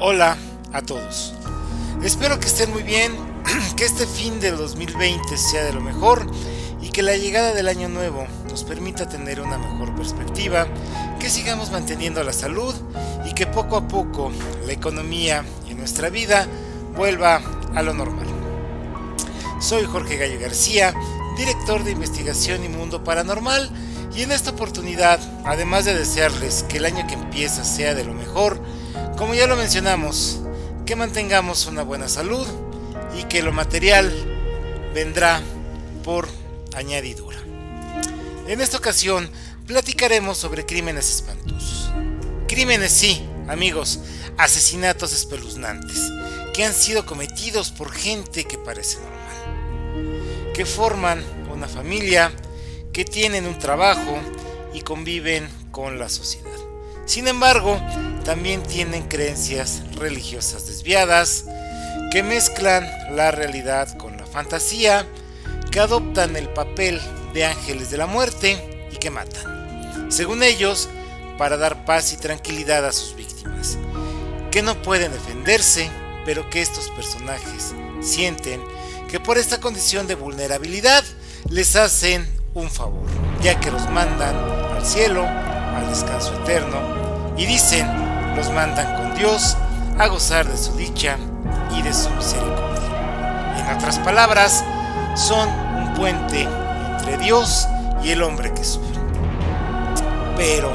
Hola a todos. Espero que estén muy bien, que este fin del 2020 sea de lo mejor y que la llegada del año nuevo nos permita tener una mejor perspectiva, que sigamos manteniendo la salud y que poco a poco la economía y nuestra vida vuelva a lo normal. Soy Jorge Gallo García, director de investigación y mundo paranormal y en esta oportunidad, además de desearles que el año que empieza sea de lo mejor, como ya lo mencionamos, que mantengamos una buena salud y que lo material vendrá por añadidura. En esta ocasión platicaremos sobre crímenes espantosos. Crímenes sí, amigos, asesinatos espeluznantes, que han sido cometidos por gente que parece normal, que forman una familia, que tienen un trabajo y conviven con la sociedad. Sin embargo, también tienen creencias religiosas desviadas, que mezclan la realidad con la fantasía, que adoptan el papel de ángeles de la muerte y que matan, según ellos, para dar paz y tranquilidad a sus víctimas, que no pueden defenderse, pero que estos personajes sienten que por esta condición de vulnerabilidad les hacen un favor, ya que los mandan al cielo, al descanso eterno, y dicen, los mandan con Dios a gozar de su dicha y de su misericordia. En otras palabras, son un puente entre Dios y el hombre que sufre. Pero,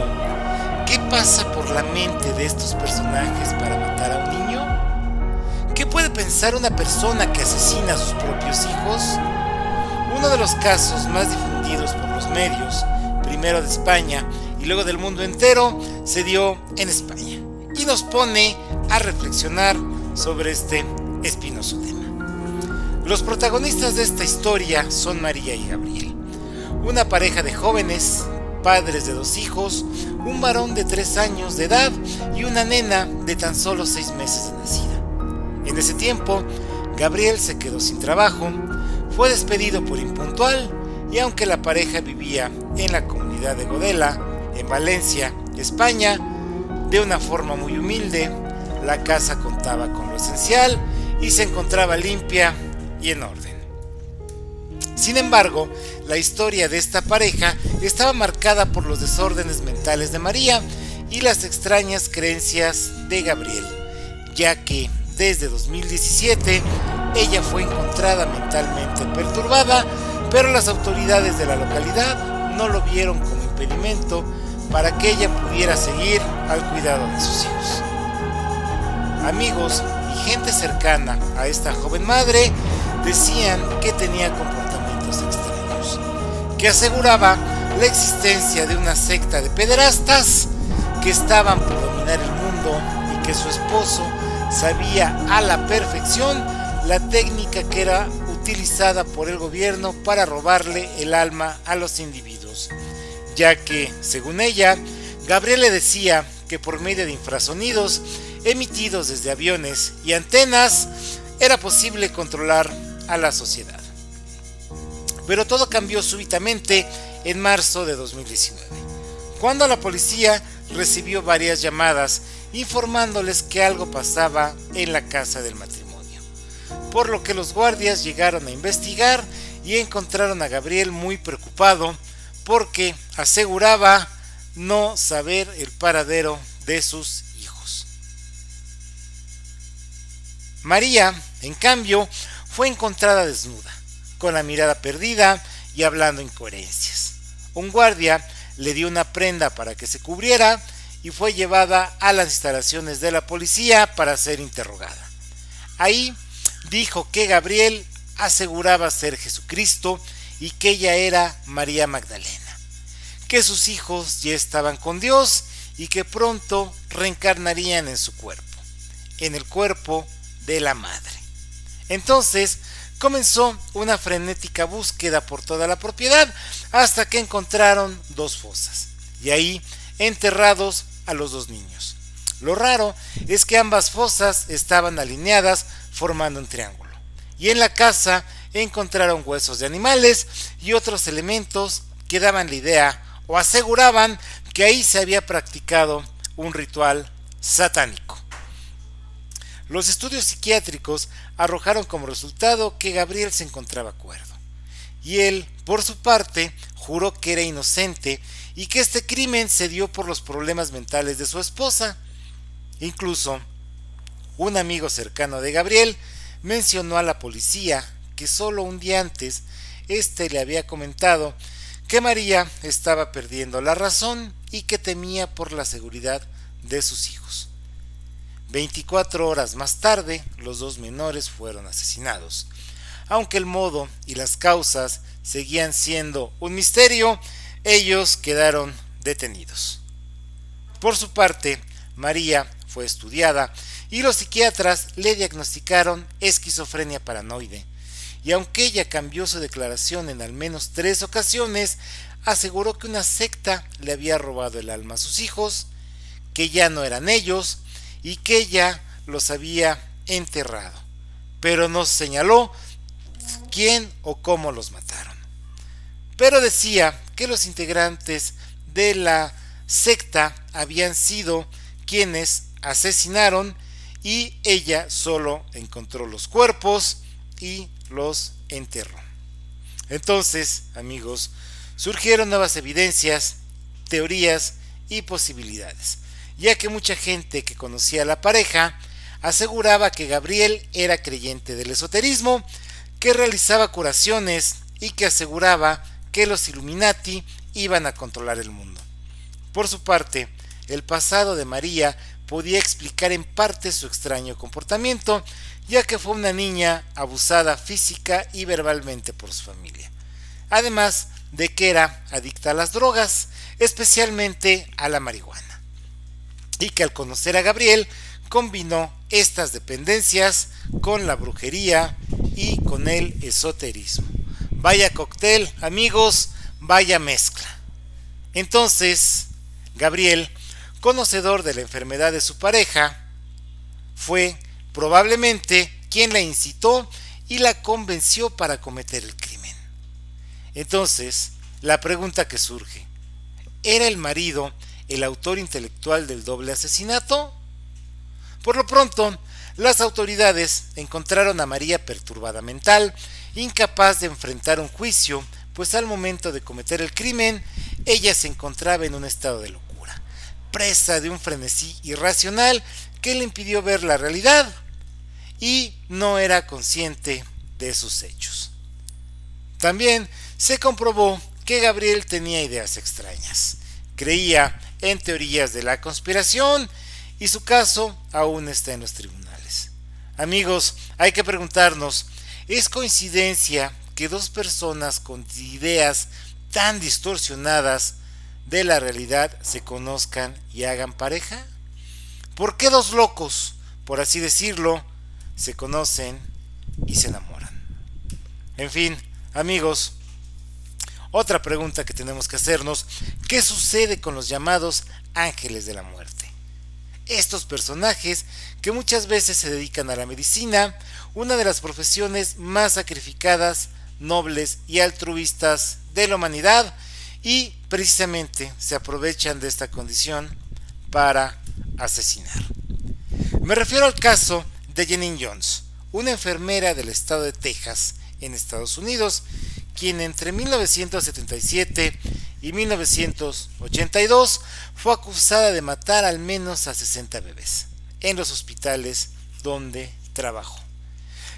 ¿qué pasa por la mente de estos personajes para matar a un niño? ¿Qué puede pensar una persona que asesina a sus propios hijos? Uno de los casos más difundidos por los medios, primero de España y luego del mundo entero, se dio en España y nos pone a reflexionar sobre este espinoso tema. Los protagonistas de esta historia son María y Gabriel, una pareja de jóvenes, padres de dos hijos, un varón de tres años de edad y una nena de tan solo seis meses de nacida. En ese tiempo, Gabriel se quedó sin trabajo, fue despedido por impuntual y aunque la pareja vivía en la comunidad de Godela, en Valencia, España, de una forma muy humilde, la casa contaba con lo esencial y se encontraba limpia y en orden. Sin embargo, la historia de esta pareja estaba marcada por los desórdenes mentales de María y las extrañas creencias de Gabriel, ya que desde 2017 ella fue encontrada mentalmente perturbada, pero las autoridades de la localidad no lo vieron como impedimento para que ella pudiera seguir al cuidado de sus hijos. Amigos y gente cercana a esta joven madre decían que tenía comportamientos extraños, que aseguraba la existencia de una secta de pederastas que estaban por dominar el mundo y que su esposo sabía a la perfección la técnica que era utilizada por el gobierno para robarle el alma a los individuos ya que, según ella, Gabriel le decía que por medio de infrasonidos emitidos desde aviones y antenas era posible controlar a la sociedad. Pero todo cambió súbitamente en marzo de 2019, cuando la policía recibió varias llamadas informándoles que algo pasaba en la casa del matrimonio, por lo que los guardias llegaron a investigar y encontraron a Gabriel muy preocupado porque aseguraba no saber el paradero de sus hijos. María, en cambio, fue encontrada desnuda, con la mirada perdida y hablando incoherencias. Un guardia le dio una prenda para que se cubriera y fue llevada a las instalaciones de la policía para ser interrogada. Ahí dijo que Gabriel aseguraba ser Jesucristo y que ella era María Magdalena, que sus hijos ya estaban con Dios y que pronto reencarnarían en su cuerpo, en el cuerpo de la madre. Entonces comenzó una frenética búsqueda por toda la propiedad hasta que encontraron dos fosas y ahí enterrados a los dos niños. Lo raro es que ambas fosas estaban alineadas formando un triángulo y en la casa encontraron huesos de animales y otros elementos que daban la idea o aseguraban que ahí se había practicado un ritual satánico. Los estudios psiquiátricos arrojaron como resultado que Gabriel se encontraba cuerdo. Y él, por su parte, juró que era inocente y que este crimen se dio por los problemas mentales de su esposa. Incluso, un amigo cercano de Gabriel mencionó a la policía que solo un día antes éste le había comentado que María estaba perdiendo la razón y que temía por la seguridad de sus hijos. 24 horas más tarde, los dos menores fueron asesinados. Aunque el modo y las causas seguían siendo un misterio, ellos quedaron detenidos. Por su parte, María fue estudiada y los psiquiatras le diagnosticaron esquizofrenia paranoide. Y aunque ella cambió su declaración en al menos tres ocasiones, aseguró que una secta le había robado el alma a sus hijos, que ya no eran ellos y que ella los había enterrado, pero no señaló quién o cómo los mataron. Pero decía que los integrantes de la secta habían sido quienes asesinaron y ella solo encontró los cuerpos y los enterró. Entonces, amigos, surgieron nuevas evidencias, teorías y posibilidades, ya que mucha gente que conocía a la pareja aseguraba que Gabriel era creyente del esoterismo, que realizaba curaciones y que aseguraba que los Illuminati iban a controlar el mundo. Por su parte, el pasado de María podía explicar en parte su extraño comportamiento, ya que fue una niña abusada física y verbalmente por su familia. Además de que era adicta a las drogas, especialmente a la marihuana. Y que al conocer a Gabriel combinó estas dependencias con la brujería y con el esoterismo. Vaya cóctel, amigos, vaya mezcla. Entonces, Gabriel conocedor de la enfermedad de su pareja, fue probablemente quien la incitó y la convenció para cometer el crimen. Entonces, la pregunta que surge, ¿era el marido el autor intelectual del doble asesinato? Por lo pronto, las autoridades encontraron a María perturbada mental, incapaz de enfrentar un juicio, pues al momento de cometer el crimen, ella se encontraba en un estado de locura presa de un frenesí irracional que le impidió ver la realidad y no era consciente de sus hechos. También se comprobó que Gabriel tenía ideas extrañas. Creía en teorías de la conspiración y su caso aún está en los tribunales. Amigos, hay que preguntarnos, ¿es coincidencia que dos personas con ideas tan distorsionadas de la realidad se conozcan y hagan pareja? ¿Por qué dos locos, por así decirlo, se conocen y se enamoran? En fin, amigos, otra pregunta que tenemos que hacernos, ¿qué sucede con los llamados ángeles de la muerte? Estos personajes que muchas veces se dedican a la medicina, una de las profesiones más sacrificadas, nobles y altruistas de la humanidad, y precisamente se aprovechan de esta condición para asesinar. Me refiero al caso de Jenny Jones, una enfermera del estado de Texas en Estados Unidos, quien entre 1977 y 1982 fue acusada de matar al menos a 60 bebés en los hospitales donde trabajó.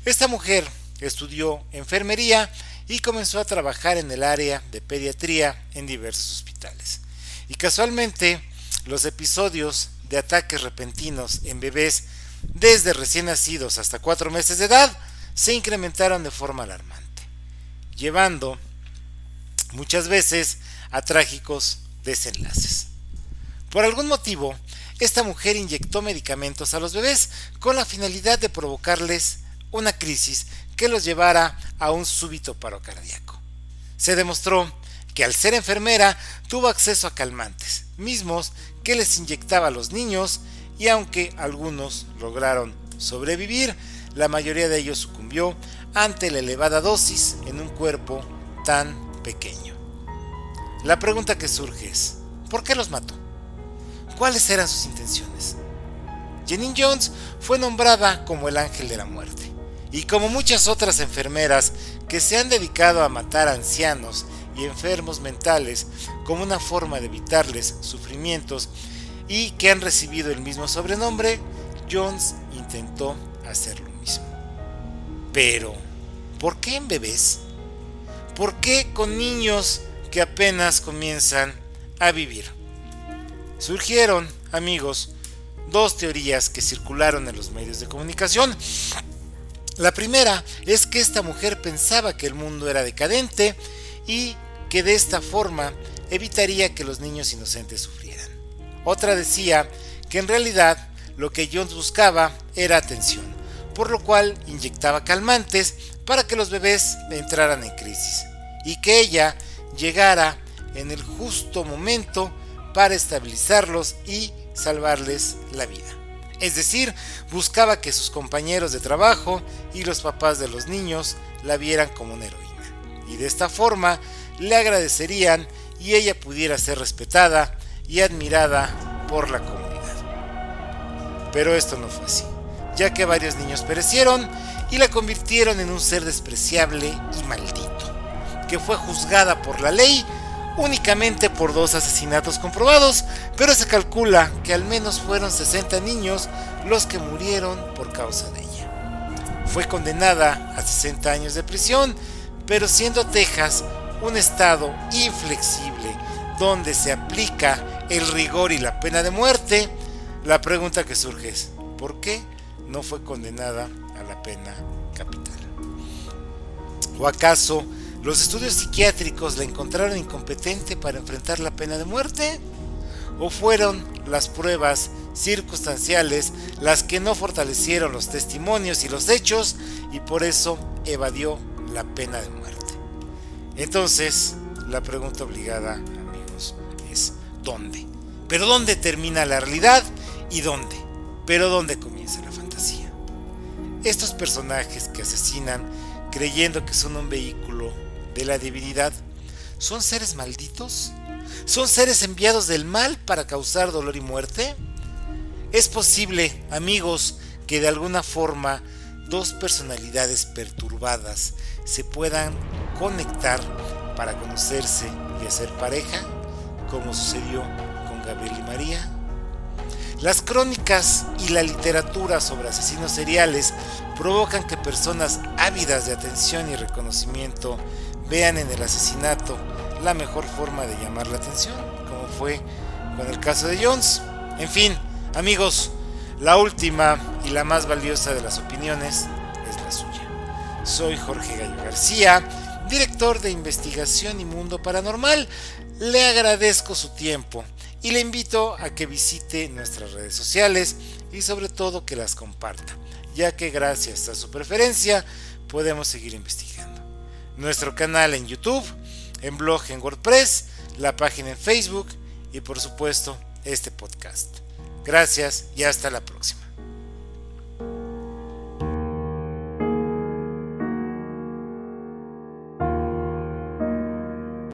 Esta mujer estudió enfermería y comenzó a trabajar en el área de pediatría en diversos hospitales. Y casualmente, los episodios de ataques repentinos en bebés desde recién nacidos hasta cuatro meses de edad se incrementaron de forma alarmante, llevando muchas veces a trágicos desenlaces. Por algún motivo, esta mujer inyectó medicamentos a los bebés con la finalidad de provocarles una crisis que los llevara a un súbito paro cardíaco. Se demostró que al ser enfermera tuvo acceso a calmantes, mismos que les inyectaba a los niños y aunque algunos lograron sobrevivir, la mayoría de ellos sucumbió ante la elevada dosis en un cuerpo tan pequeño. La pregunta que surge es, ¿por qué los mató? ¿Cuáles eran sus intenciones? Jenny Jones fue nombrada como el ángel de la muerte. Y como muchas otras enfermeras que se han dedicado a matar ancianos y enfermos mentales como una forma de evitarles sufrimientos y que han recibido el mismo sobrenombre, Jones intentó hacer lo mismo. Pero, ¿por qué en bebés? ¿Por qué con niños que apenas comienzan a vivir? Surgieron, amigos, dos teorías que circularon en los medios de comunicación. La primera es que esta mujer pensaba que el mundo era decadente y que de esta forma evitaría que los niños inocentes sufrieran. Otra decía que en realidad lo que Jones buscaba era atención, por lo cual inyectaba calmantes para que los bebés entraran en crisis y que ella llegara en el justo momento para estabilizarlos y salvarles la vida. Es decir, buscaba que sus compañeros de trabajo y los papás de los niños la vieran como una heroína. Y de esta forma le agradecerían y ella pudiera ser respetada y admirada por la comunidad. Pero esto no fue así, ya que varios niños perecieron y la convirtieron en un ser despreciable y maldito, que fue juzgada por la ley únicamente por dos asesinatos comprobados, pero se calcula que al menos fueron 60 niños los que murieron por causa de ella. Fue condenada a 60 años de prisión, pero siendo Texas un estado inflexible donde se aplica el rigor y la pena de muerte, la pregunta que surge es, ¿por qué no fue condenada a la pena capital? ¿O acaso los estudios psiquiátricos la encontraron incompetente para enfrentar la pena de muerte? ¿O fueron las pruebas circunstanciales las que no fortalecieron los testimonios y los hechos y por eso evadió la pena de muerte? Entonces, la pregunta obligada, amigos, es ¿dónde? Pero ¿dónde termina la realidad y dónde? Pero ¿dónde comienza la fantasía? Estos personajes que asesinan creyendo que son un vehículo de la divinidad, ¿son seres malditos? ¿Son seres enviados del mal para causar dolor y muerte? Es posible, amigos, que de alguna forma dos personalidades perturbadas se puedan conectar para conocerse y hacer pareja, como sucedió con Gabriel y María. Las crónicas y la literatura sobre asesinos seriales provocan que personas ávidas de atención y reconocimiento vean en el asesinato la mejor forma de llamar la atención, como fue con el caso de Jones. En fin, amigos, la última y la más valiosa de las opiniones es la suya. Soy Jorge Gallo García, director de investigación y mundo paranormal. Le agradezco su tiempo y le invito a que visite nuestras redes sociales y sobre todo que las comparta, ya que gracias a su preferencia podemos seguir investigando nuestro canal en YouTube, en blog en WordPress, la página en Facebook y por supuesto este podcast. Gracias y hasta la próxima.